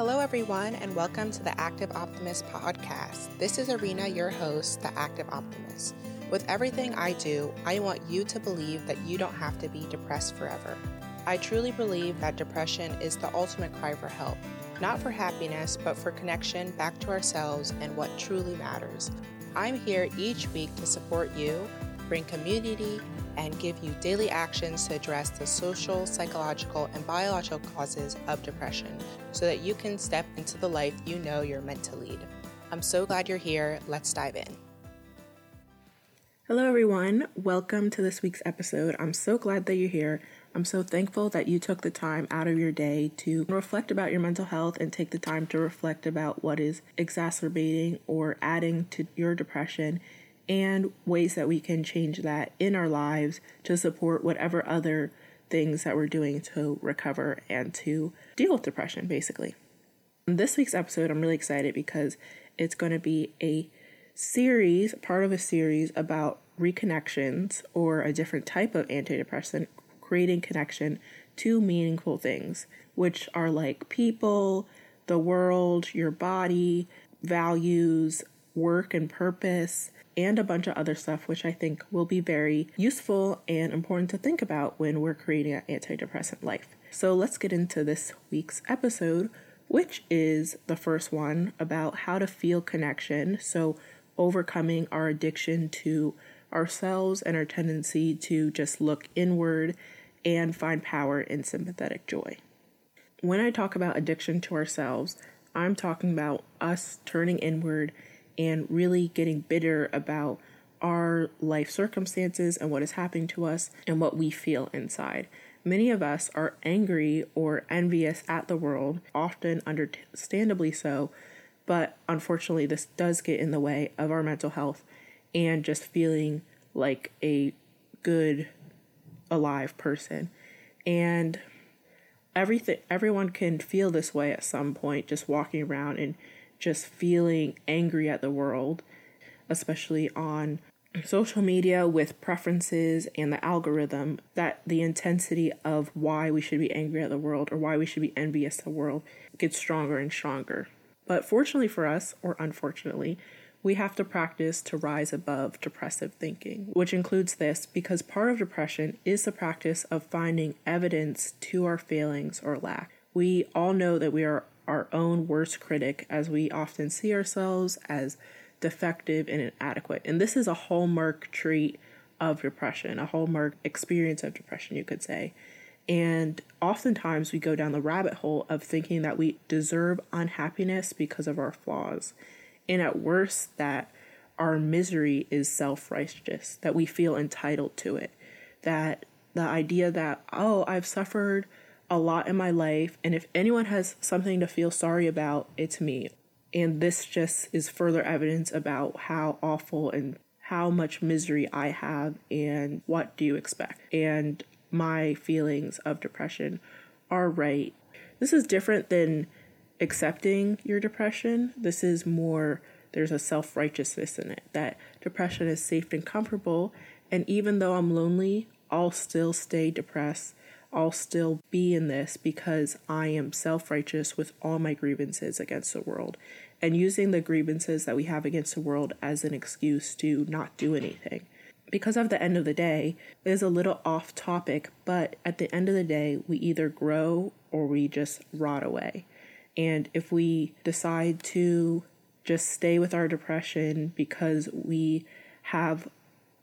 Hello, everyone, and welcome to the Active Optimist podcast. This is Irina, your host, the Active Optimist. With everything I do, I want you to believe that you don't have to be depressed forever. I truly believe that depression is the ultimate cry for help, not for happiness, but for connection back to ourselves and what truly matters. I'm here each week to support you, bring community, and give you daily actions to address the social, psychological, and biological causes of depression so that you can step into the life you know you're meant to lead. I'm so glad you're here. Let's dive in. Hello, everyone. Welcome to this week's episode. I'm so glad that you're here. I'm so thankful that you took the time out of your day to reflect about your mental health and take the time to reflect about what is exacerbating or adding to your depression and ways that we can change that in our lives to support whatever other things that we're doing to recover and to deal with depression, basically. This week's episode, I'm really excited because it's going to be a series, part of a series about reconnections or a different type of antidepressant, creating connection to meaningful things, which are like people, the world, your body, values, work and purpose, and a bunch of other stuff, which I think will be very useful and important to think about when we're creating an antidepressant life. So let's get into this week's episode, which is the first one about how to feel connection. So, overcoming our addiction to ourselves and our tendency to just look inward and find power in sympathetic joy. When I talk about addiction to ourselves, I'm talking about us turning inward and really getting bitter about our life circumstances and what is happening to us and what we feel inside. Many of us are angry or envious at the world, often understandably so, but unfortunately, this does get in the way of our mental health and just feeling like a good, alive person. And everything, everyone can feel this way at some point, just walking around and just feeling angry at the world, especially on social media with preferences and the algorithm, that the intensity of why we should be angry at the world or why we should be envious of the world gets stronger and stronger. But fortunately for us, or unfortunately, we have to practice to rise above depressive thinking, which includes this because part of depression is the practice of finding evidence to our failings or lack. We all know that we are our own worst critic as we often see ourselves as defective and inadequate. And this is a hallmark trait of depression, a hallmark experience of depression, you could say. And oftentimes we go down the rabbit hole of thinking that we deserve unhappiness because of our flaws. And at worst, that our misery is self righteous, that we feel entitled to it. That the idea that, oh, I've suffered a lot in my life, and if anyone has something to feel sorry about, it's me. And this just is further evidence about how awful and how much misery I have, and what do you expect? And my feelings of depression are right. This is different than accepting your depression. This is more, there's a self righteousness in it that depression is safe and comfortable. And even though I'm lonely, I'll still stay depressed I'll still be in this because I am self righteous with all my grievances against the world and using the grievances that we have against the world as an excuse to not do anything. Because of the end of the day, it is a little off topic, but at the end of the day, we either grow or we just rot away. And if we decide to just stay with our depression because we have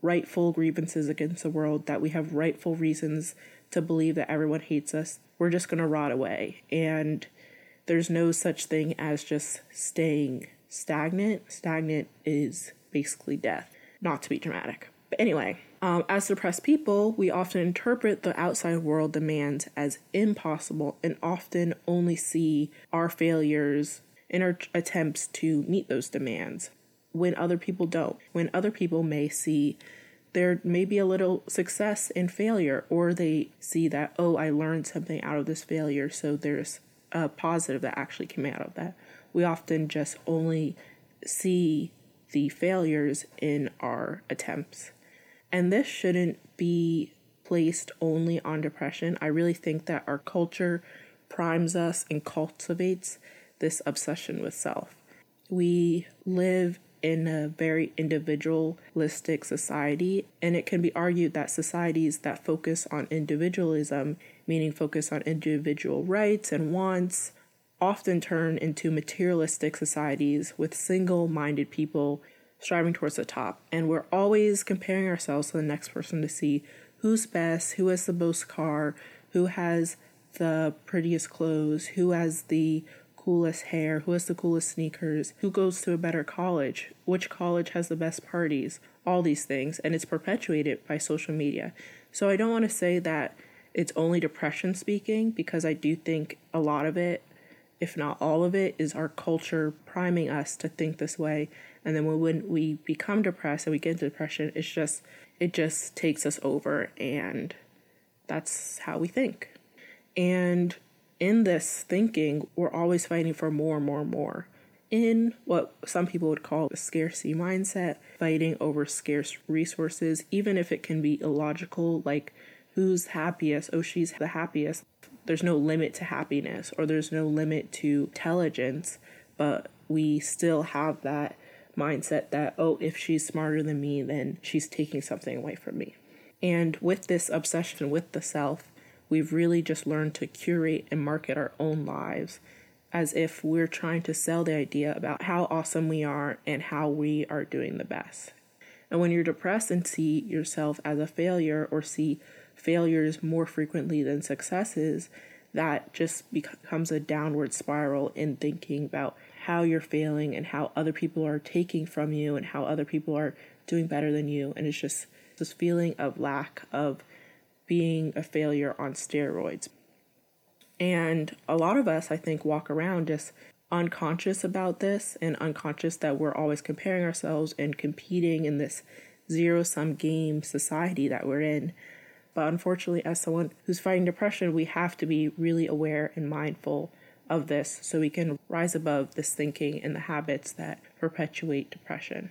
rightful grievances against the world, that we have rightful reasons to believe that everyone hates us, we're just going to rot away. And there's no such thing as just staying stagnant. Stagnant is basically death, not to be dramatic. But anyway, um, as depressed people, we often interpret the outside world demands as impossible and often only see our failures in our attempts to meet those demands when other people don't. When other people may see there may be a little success and failure, or they see that, oh, I learned something out of this failure, so there's a positive that actually came out of that. We often just only see the failures in our attempts. And this shouldn't be placed only on depression. I really think that our culture primes us and cultivates this obsession with self. We live in a very individualistic society, and it can be argued that societies that focus on individualism, meaning focus on individual rights and wants, often turn into materialistic societies with single minded people striving towards the top. And we're always comparing ourselves to the next person to see who's best, who has the most car, who has the prettiest clothes, who has the coolest hair, who has the coolest sneakers, who goes to a better college, which college has the best parties, all these things. And it's perpetuated by social media. So I don't want to say that it's only depression speaking because I do think a lot of it, if not all of it, is our culture priming us to think this way. And then when we become depressed and we get into depression, it's just, it just takes us over and that's how we think. And in this thinking, we're always fighting for more more more. In what some people would call a scarcity mindset, fighting over scarce resources, even if it can be illogical, like who's happiest? Oh, she's the happiest. There's no limit to happiness or there's no limit to intelligence, but we still have that mindset that, oh, if she's smarter than me, then she's taking something away from me. And with this obsession with the self, We've really just learned to curate and market our own lives as if we're trying to sell the idea about how awesome we are and how we are doing the best. And when you're depressed and see yourself as a failure or see failures more frequently than successes, that just becomes a downward spiral in thinking about how you're failing and how other people are taking from you and how other people are doing better than you. And it's just this feeling of lack of being a failure on steroids. And a lot of us, I think, walk around just unconscious about this and unconscious that we're always comparing ourselves and competing in this zero sum game society that we're in. But unfortunately, as someone who's fighting depression, we have to be really aware and mindful of this so we can rise above this thinking and the habits that perpetuate depression.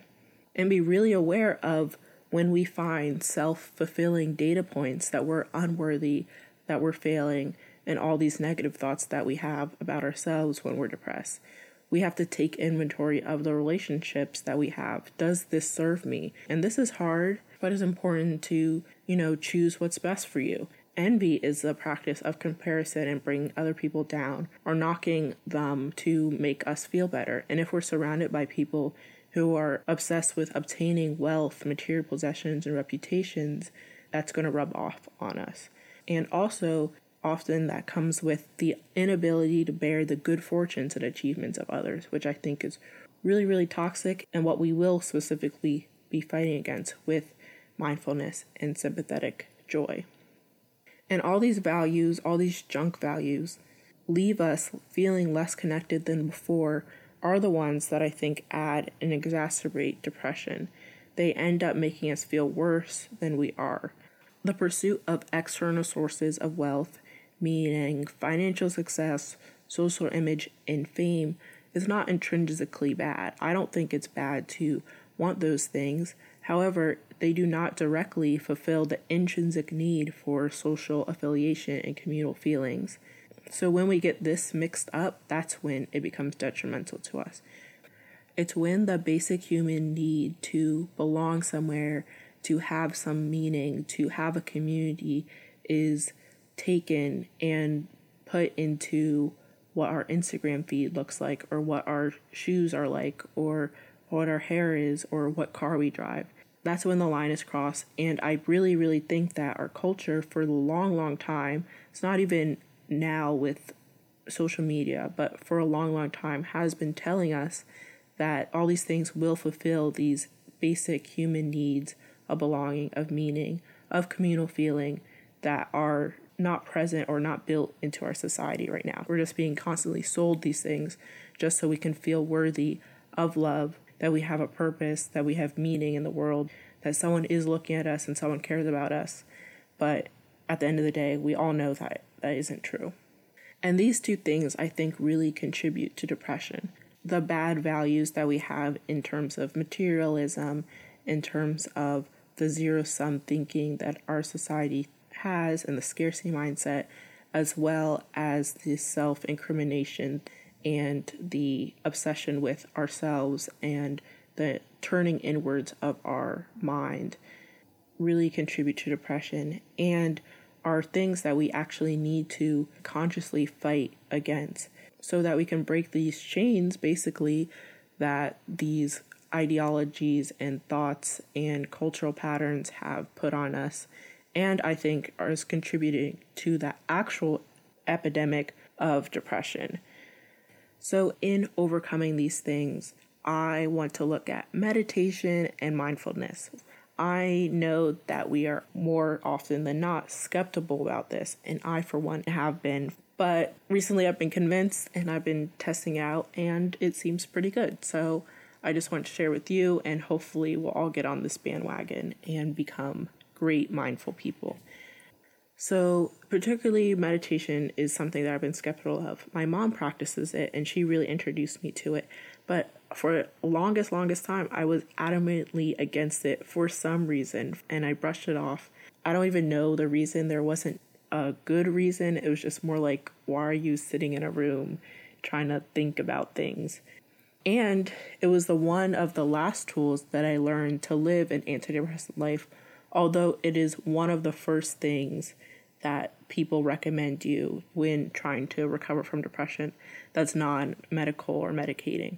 And be really aware of when we find self fulfilling data points that we're unworthy, that we're failing, and all these negative thoughts that we have about ourselves when we're depressed. We have to take inventory of the relationships that we have. Does this serve me? And this is hard, but it's important to, you know, choose what's best for you. Envy is the practice of comparison and bringing other people down or knocking them to make us feel better. And if we're surrounded by people who are obsessed with obtaining wealth, material possessions, and reputations, that's going to rub off on us. And also, often that comes with the inability to bear the good fortunes and achievements of others, which I think is really, really toxic and what we will specifically be fighting against with mindfulness and sympathetic joy. And all these values, all these junk values, leave us feeling less connected than before are the ones that I think add and exacerbate depression. They end up making us feel worse than we are. The pursuit of external sources of wealth, meaning financial success, social image, and fame, is not intrinsically bad. I don't think it's bad to want those things. However, they do not directly fulfill the intrinsic need for social affiliation and communal feelings. So when we get this mixed up, that's when it becomes detrimental to us. It's when the basic human need to belong somewhere, to have some meaning, to have a community is taken and put into what our Instagram feed looks like, or what our shoes are like, or what our hair is, or what car we drive. That's when the line is crossed. And I really, really think that our culture, for the long, long time, it's not even now with social media, but for a long, long time has been telling us that all these things will fulfill these basic human needs of belonging, of meaning, of communal feeling that are not present or not built into our society right now. We're just being constantly sold these things just so we can feel worthy of love, that we have a purpose, that we have meaning in the world, that someone is looking at us and someone cares about us. But at the end of the day, we all know that that isn't true. And these two things, I think, really contribute to depression. The bad values that we have in terms of materialism, in terms of the zero sum thinking that our society has, and the scarcity mindset, as well as the self incrimination and the obsession with ourselves and the turning inwards of our mind really contribute to depression and are things that we actually need to consciously fight against so that we can break these chains basically that these ideologies and thoughts and cultural patterns have put on us and I think are contributing to the actual epidemic of depression. So, in overcoming these things, I want to look at meditation and mindfulness. I know that we are more often than not skeptical about this, and I, for one, have been. But recently I've been convinced and I've been testing out, and it seems pretty good. So I just want to share with you, and hopefully we'll all get on this bandwagon and become great mindful people. So, particularly meditation is something that I've been skeptical of. My mom practices it and she really introduced me to it, but for longest longest time I was adamantly against it for some reason and I brushed it off. I don't even know the reason. There wasn't a good reason. It was just more like why are you sitting in a room trying to think about things? And it was the one of the last tools that I learned to live an antidepressant life, although it is one of the first things that people recommend you when trying to recover from depression that's non medical or medicating.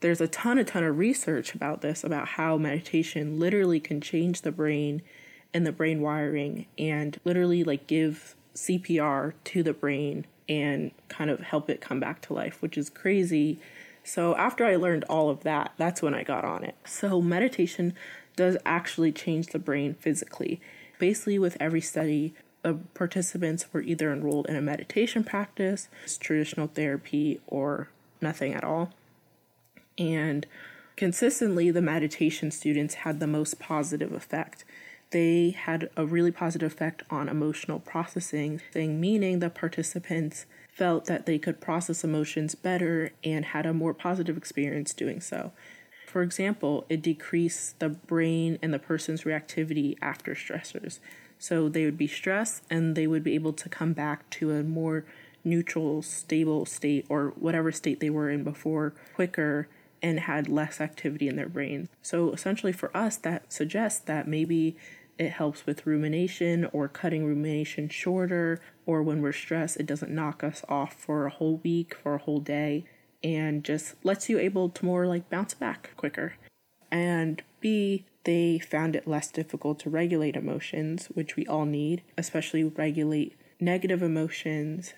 There's a ton, a ton of research about this, about how meditation literally can change the brain and the brain wiring and literally like give CPR to the brain and kind of help it come back to life, which is crazy. So, after I learned all of that, that's when I got on it. So, meditation does actually change the brain physically. Basically, with every study, the participants were either enrolled in a meditation practice, traditional therapy, or nothing at all. And consistently, the meditation students had the most positive effect. They had a really positive effect on emotional processing, meaning the participants felt that they could process emotions better and had a more positive experience doing so. For example, it decreased the brain and the person's reactivity after stressors. So they would be stressed and they would be able to come back to a more neutral, stable state or whatever state they were in before quicker and had less activity in their brain. So essentially, for us, that suggests that maybe it helps with rumination or cutting rumination shorter, or when we're stressed, it doesn't knock us off for a whole week, for a whole day, and just lets you able to more like bounce back quicker. And B, they found it less difficult to regulate emotions, which we all need, especially regulate negative emotions.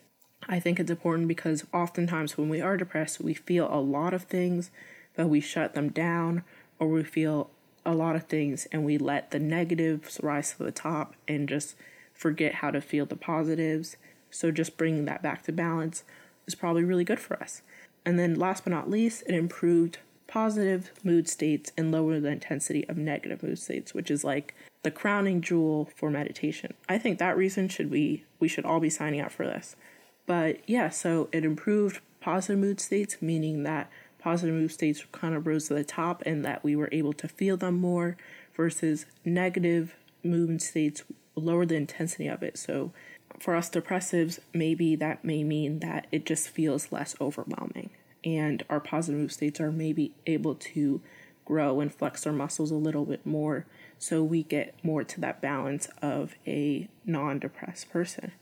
I think it's important because oftentimes when we are depressed, we feel a lot of things, but we shut them down, or we feel a lot of things and we let the negatives rise to the top and just forget how to feel the positives. So, just bringing that back to balance is probably really good for us. And then, last but not least, it improved positive mood states and lower the intensity of negative mood states, which is like the crowning jewel for meditation. I think that reason should be we should all be signing up for this. But yeah, so it improved positive mood states, meaning that positive mood states kind of rose to the top and that we were able to feel them more versus negative mood states lower the intensity of it. So for us depressives, maybe that may mean that it just feels less overwhelming and our positive mood states are maybe able to grow and flex our muscles a little bit more so we get more to that balance of a non depressed person.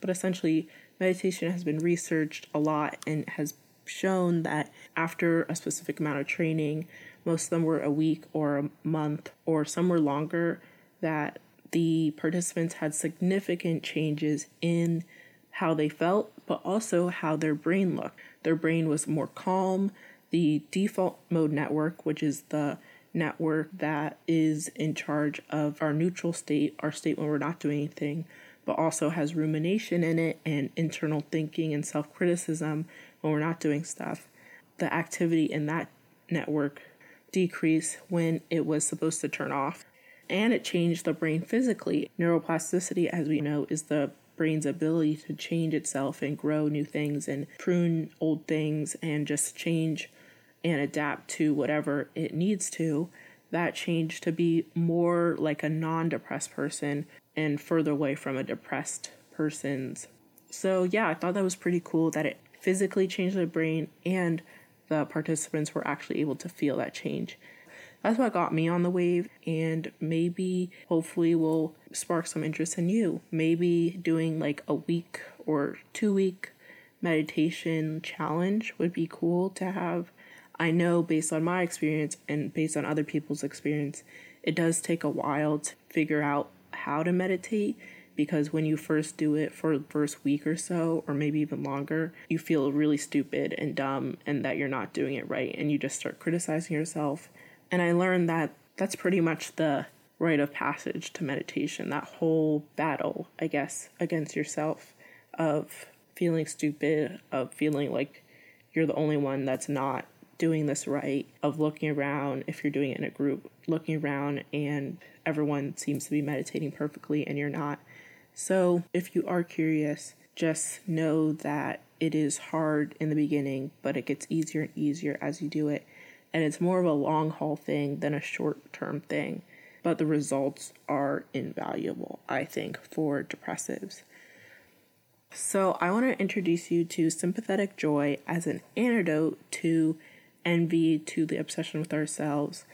But essentially, meditation has been researched a lot and has shown that after a specific amount of training, most of them were a week or a month, or some were longer, that the participants had significant changes in how they felt, but also how their brain looked. Their brain was more calm. The default mode network, which is the network that is in charge of our neutral state, our state when we're not doing anything, but also has rumination in it and internal thinking and self criticism when we're not doing stuff. The activity in that network decreased when it was supposed to turn off. And it changed the brain physically. Neuroplasticity, as we know, is the brain's ability to change itself and grow new things and prune old things and just change and adapt to whatever it needs to, that change to be more like a non depressed person and further away from a depressed person's. So, yeah, I thought that was pretty cool that it physically changed their brain and the participants were actually able to feel that change. That's what got me on the wave, and maybe hopefully will spark some interest in you. Maybe doing like a week or two week meditation challenge would be cool to have. I know based on my experience and based on other people's experience, it does take a while to figure out how to meditate because when you first do it for the first week or so, or maybe even longer, you feel really stupid and dumb and that you're not doing it right, and you just start criticizing yourself. And I learned that that's pretty much the rite of passage to meditation, that whole battle, I guess, against yourself of feeling stupid, of feeling like you're the only one that's not doing this right, of looking around, if you're doing it in a group, looking around and everyone seems to be meditating perfectly and you're not. So, if you are curious, just know that it is hard in the beginning, but it gets easier and easier as you do it. And it's more of a long haul thing than a short term thing. But the results are invaluable, I think, for depressives. So, I want to introduce you to sympathetic joy as an antidote to envy, to the obsession with ourselves,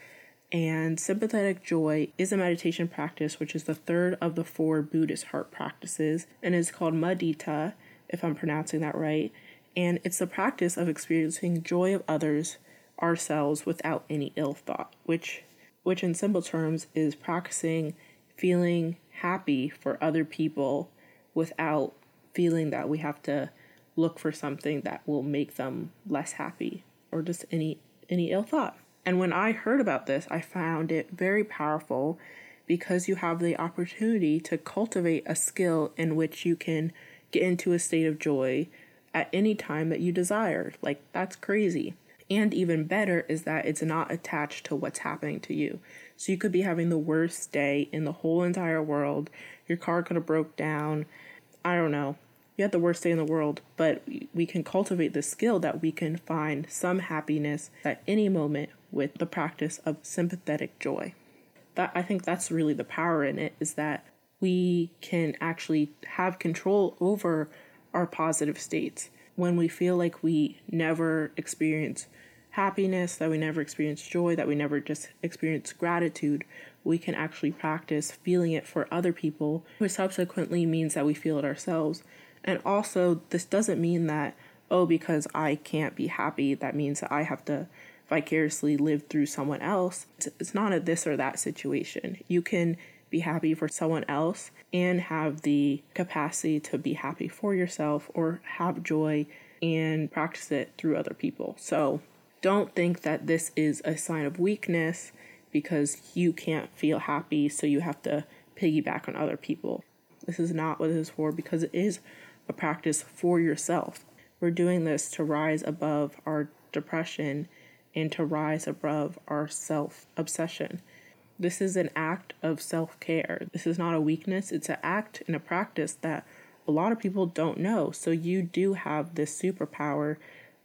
and sympathetic joy is a meditation practice, which is the third of the four Buddhist heart practices, and is called mudita, if I'm pronouncing that right. And it's the practice of experiencing joy of others, ourselves, without any ill thought, which, which in simple terms is practicing feeling happy for other people without feeling that we have to look for something that will make them less happy or just any any ill thought. And when I heard about this, I found it very powerful because you have the opportunity to cultivate a skill in which you can get into a state of joy at any time that you desire. Like, that's crazy. And even better is that it's not attached to what's happening to you. So you could be having the worst day in the whole entire world. Your car could have broke down. I don't know. You had the worst day in the world, but we can cultivate the skill that we can find some happiness at any moment with the practice of sympathetic joy. That I think that's really the power in it is that we can actually have control over our positive states. When we feel like we never experience happiness, that we never experience joy, that we never just experience gratitude, we can actually practice feeling it for other people, which subsequently means that we feel it ourselves. And also, this doesn't mean that, oh, because I can't be happy, that means that I have to vicariously live through someone else. It's not a this or that situation. You can be happy for someone else and have the capacity to be happy for yourself or have joy and practice it through other people. So don't think that this is a sign of weakness because you can't feel happy, so you have to piggyback on other people. This is not what this is for because it is a practice for yourself. We're doing this to rise above our depression and to rise above our self obsession. This is an act of self care. This is not a weakness, it's an act and a practice that a lot of people don't know. So you do have this superpower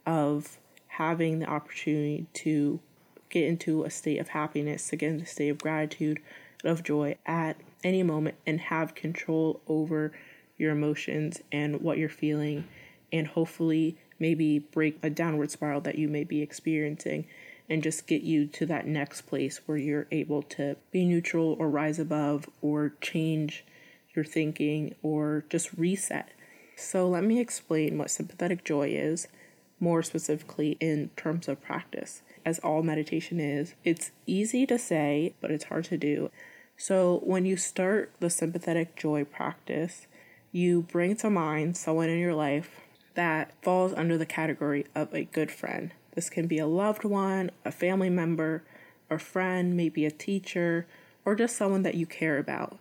of having the opportunity to get into a state of happiness, to get into a state of gratitude, of joy at any moment, and have control over your emotions and what you're feeling, and hopefully maybe break a downward spiral that you may be experiencing and just get you to that next place where you're able to be neutral or rise above or change your thinking or just reset. So, let me explain what sympathetic joy is more specifically in terms of practice. As all meditation is, it's easy to say, but it's hard to do. So, when you start the sympathetic joy practice, you bring to mind someone in your life that falls under the category of a good friend. This can be a loved one, a family member, a friend, maybe a teacher, or just someone that you care about.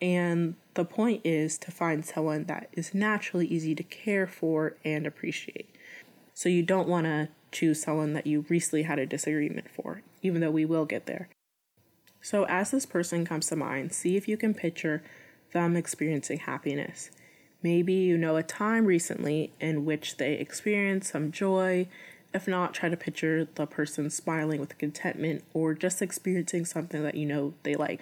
And the point is to find someone that is naturally easy to care for and appreciate. So you don't want to choose someone that you recently had a disagreement for, even though we will get there. So, as this person comes to mind, see if you can picture them experiencing happiness. Maybe you know a time recently in which they experienced some joy. If not, try to picture the person smiling with contentment or just experiencing something that you know they like.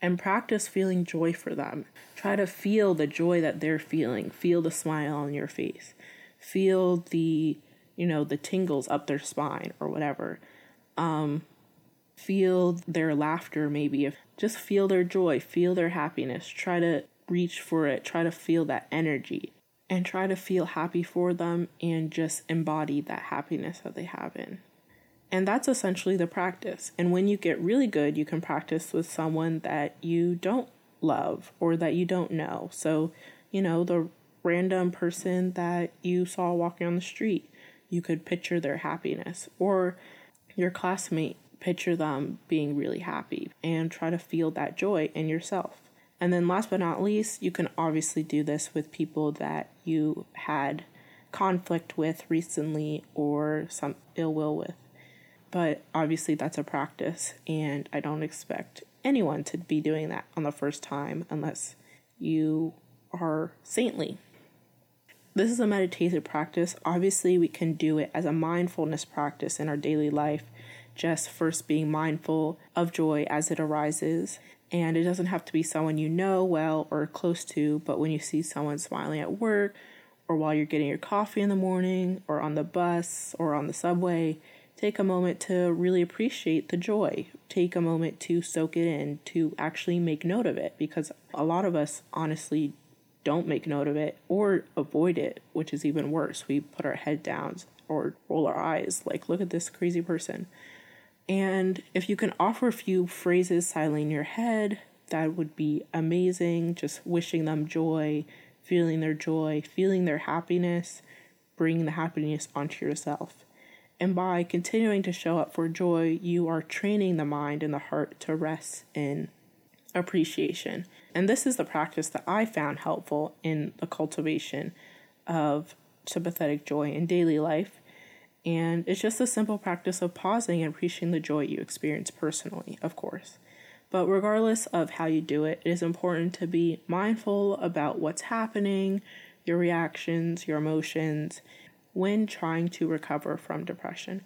And practice feeling joy for them. Try to feel the joy that they're feeling. Feel the smile on your face. feel the, you know, the tingles up their spine or whatever. Um, feel their laughter, maybe. If just feel their joy, feel their happiness. Try to reach for it. Try to feel that energy and try to feel happy for them and just embody that happiness that they have in. And that's essentially the practice. And when you get really good, you can practice with someone that you don't love or that you don't know. So, you know, the random person that you saw walking on the street, you could picture their happiness. Or your classmate, picture them being really happy and try to feel that joy in yourself. And then, last but not least, you can obviously do this with people that you had conflict with recently or some ill will with. But obviously, that's a practice, and I don't expect anyone to be doing that on the first time unless you are saintly. This is a meditative practice. Obviously, we can do it as a mindfulness practice in our daily life, just first being mindful of joy as it arises and it doesn't have to be someone you know well or close to, but when you see someone smiling at work, or while you're getting your coffee in the morning, or on the bus, or on the subway, take a moment to really appreciate the joy. Take a moment to soak it in, to actually make note of it, because a lot of us honestly don't make note of it or avoid it, which is even worse. We put our head down or roll our eyes, like, look at this crazy person. And if you can offer a few phrases silently in your head, that would be amazing. Just wishing them joy, feeling their joy, feeling their happiness, bringing the happiness onto yourself. And by continuing to show up for joy, you are training the mind and the heart to rest in appreciation. And this is the practice that I found helpful in the cultivation of sympathetic joy in daily life and it's just a simple practice of pausing and appreciating the joy you experience personally, of course. But regardless of how you do it, it is important to be mindful about what's happening, your reactions, your emotions, when trying to recover from depression.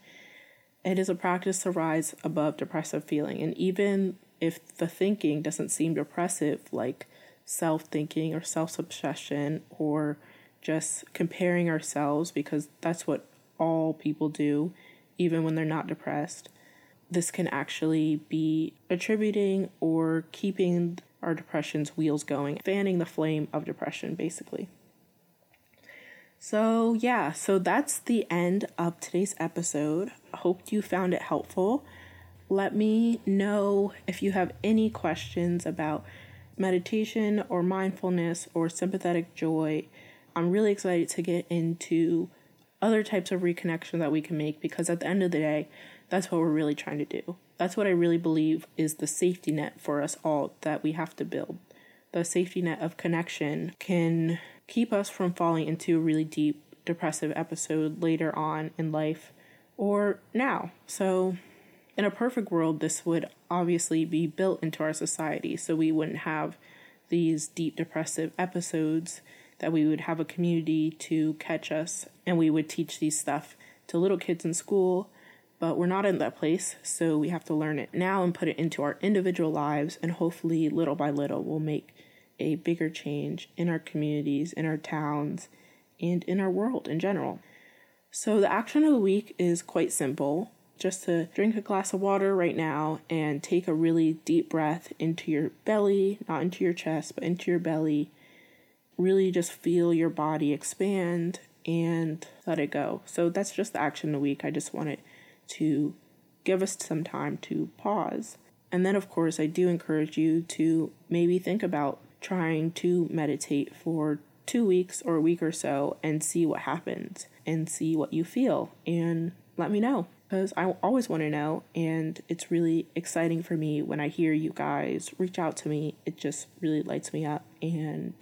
It is a practice to rise above depressive feeling. And even if the thinking doesn't seem depressive, like self thinking or self obsession or just comparing ourselves, because that's what all people do, even when they're not depressed. This can actually be attributing or keeping our depression's wheels going, fanning the flame of depression, basically. So, yeah, so that's the end of today's episode. Hope you found it helpful. Let me know if you have any questions about meditation or mindfulness or sympathetic joy. I'm really excited to get into other types of reconnection that we can make because at the end of the day, that's what we're really trying to do. That's what I really believe is the safety net for us all that we have to build. The safety net of connection can keep us from falling into a really deep depressive episode later on in life or now. So, in a perfect world, this would obviously be built into our society so we wouldn't have these deep depressive episodes that we would have a community to catch us and we would teach these stuff to little kids in school. But we're not in that place so we have to learn it now and put it into our individual lives and hopefully little by little we'll make a bigger change in our communities in our towns and in our world in general. So the action of the week is quite simple. Just to drink a glass of water right now and take a really deep breath into your belly not into your chest but into your belly really just feel your body expand and let it go. So that's just the action of the week. I just wanted to give us some time to pause. And then, of course, I do encourage you to maybe think about trying to meditate for two weeks or a week or so and see what happens and see what you feel and let me know because I always want to know and it's really exciting for me when I hear you guys reach out to me. It just really lights me up and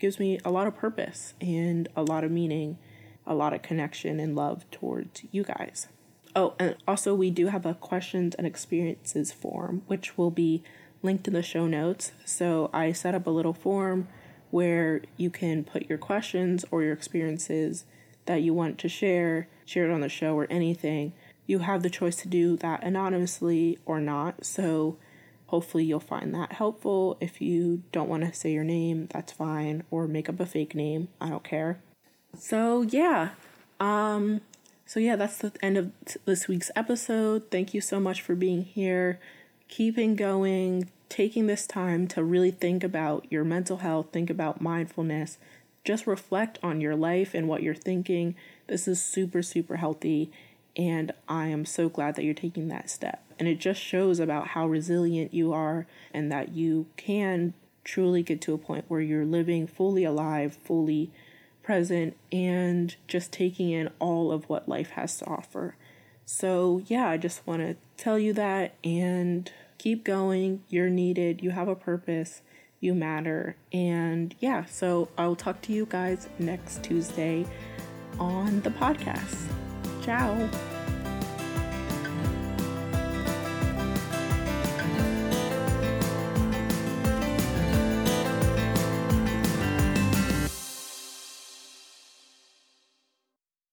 gives me a lot of purpose and a lot of meaning, a lot of connection and love towards you guys. Oh, and also we do have a questions and experiences form, which will be linked in the show notes. So I set up a little form where you can put your questions or your experiences that you want to share, share it on the show or anything. You have the choice to do that anonymously or not. So Hopefully, you'll find that helpful. If you don't want to say your name, that's fine, or make up a fake name, I don't care. So, yeah. Um, so, yeah, that's the end of this week's episode. Thank you so much for being here, keeping going, taking this time to really think about your mental health, think about mindfulness, just reflect on your life and what you're thinking. This is super, super healthy. And I am so glad that you're taking that step. And it just shows about how resilient you are and that you can truly get to a point where you're living fully alive, fully present, and just taking in all of what life has to offer. So, yeah, I just want to tell you that and keep going. You're needed, you have a purpose, you matter. And yeah, so I will talk to you guys next Tuesday on the podcast. Tchau!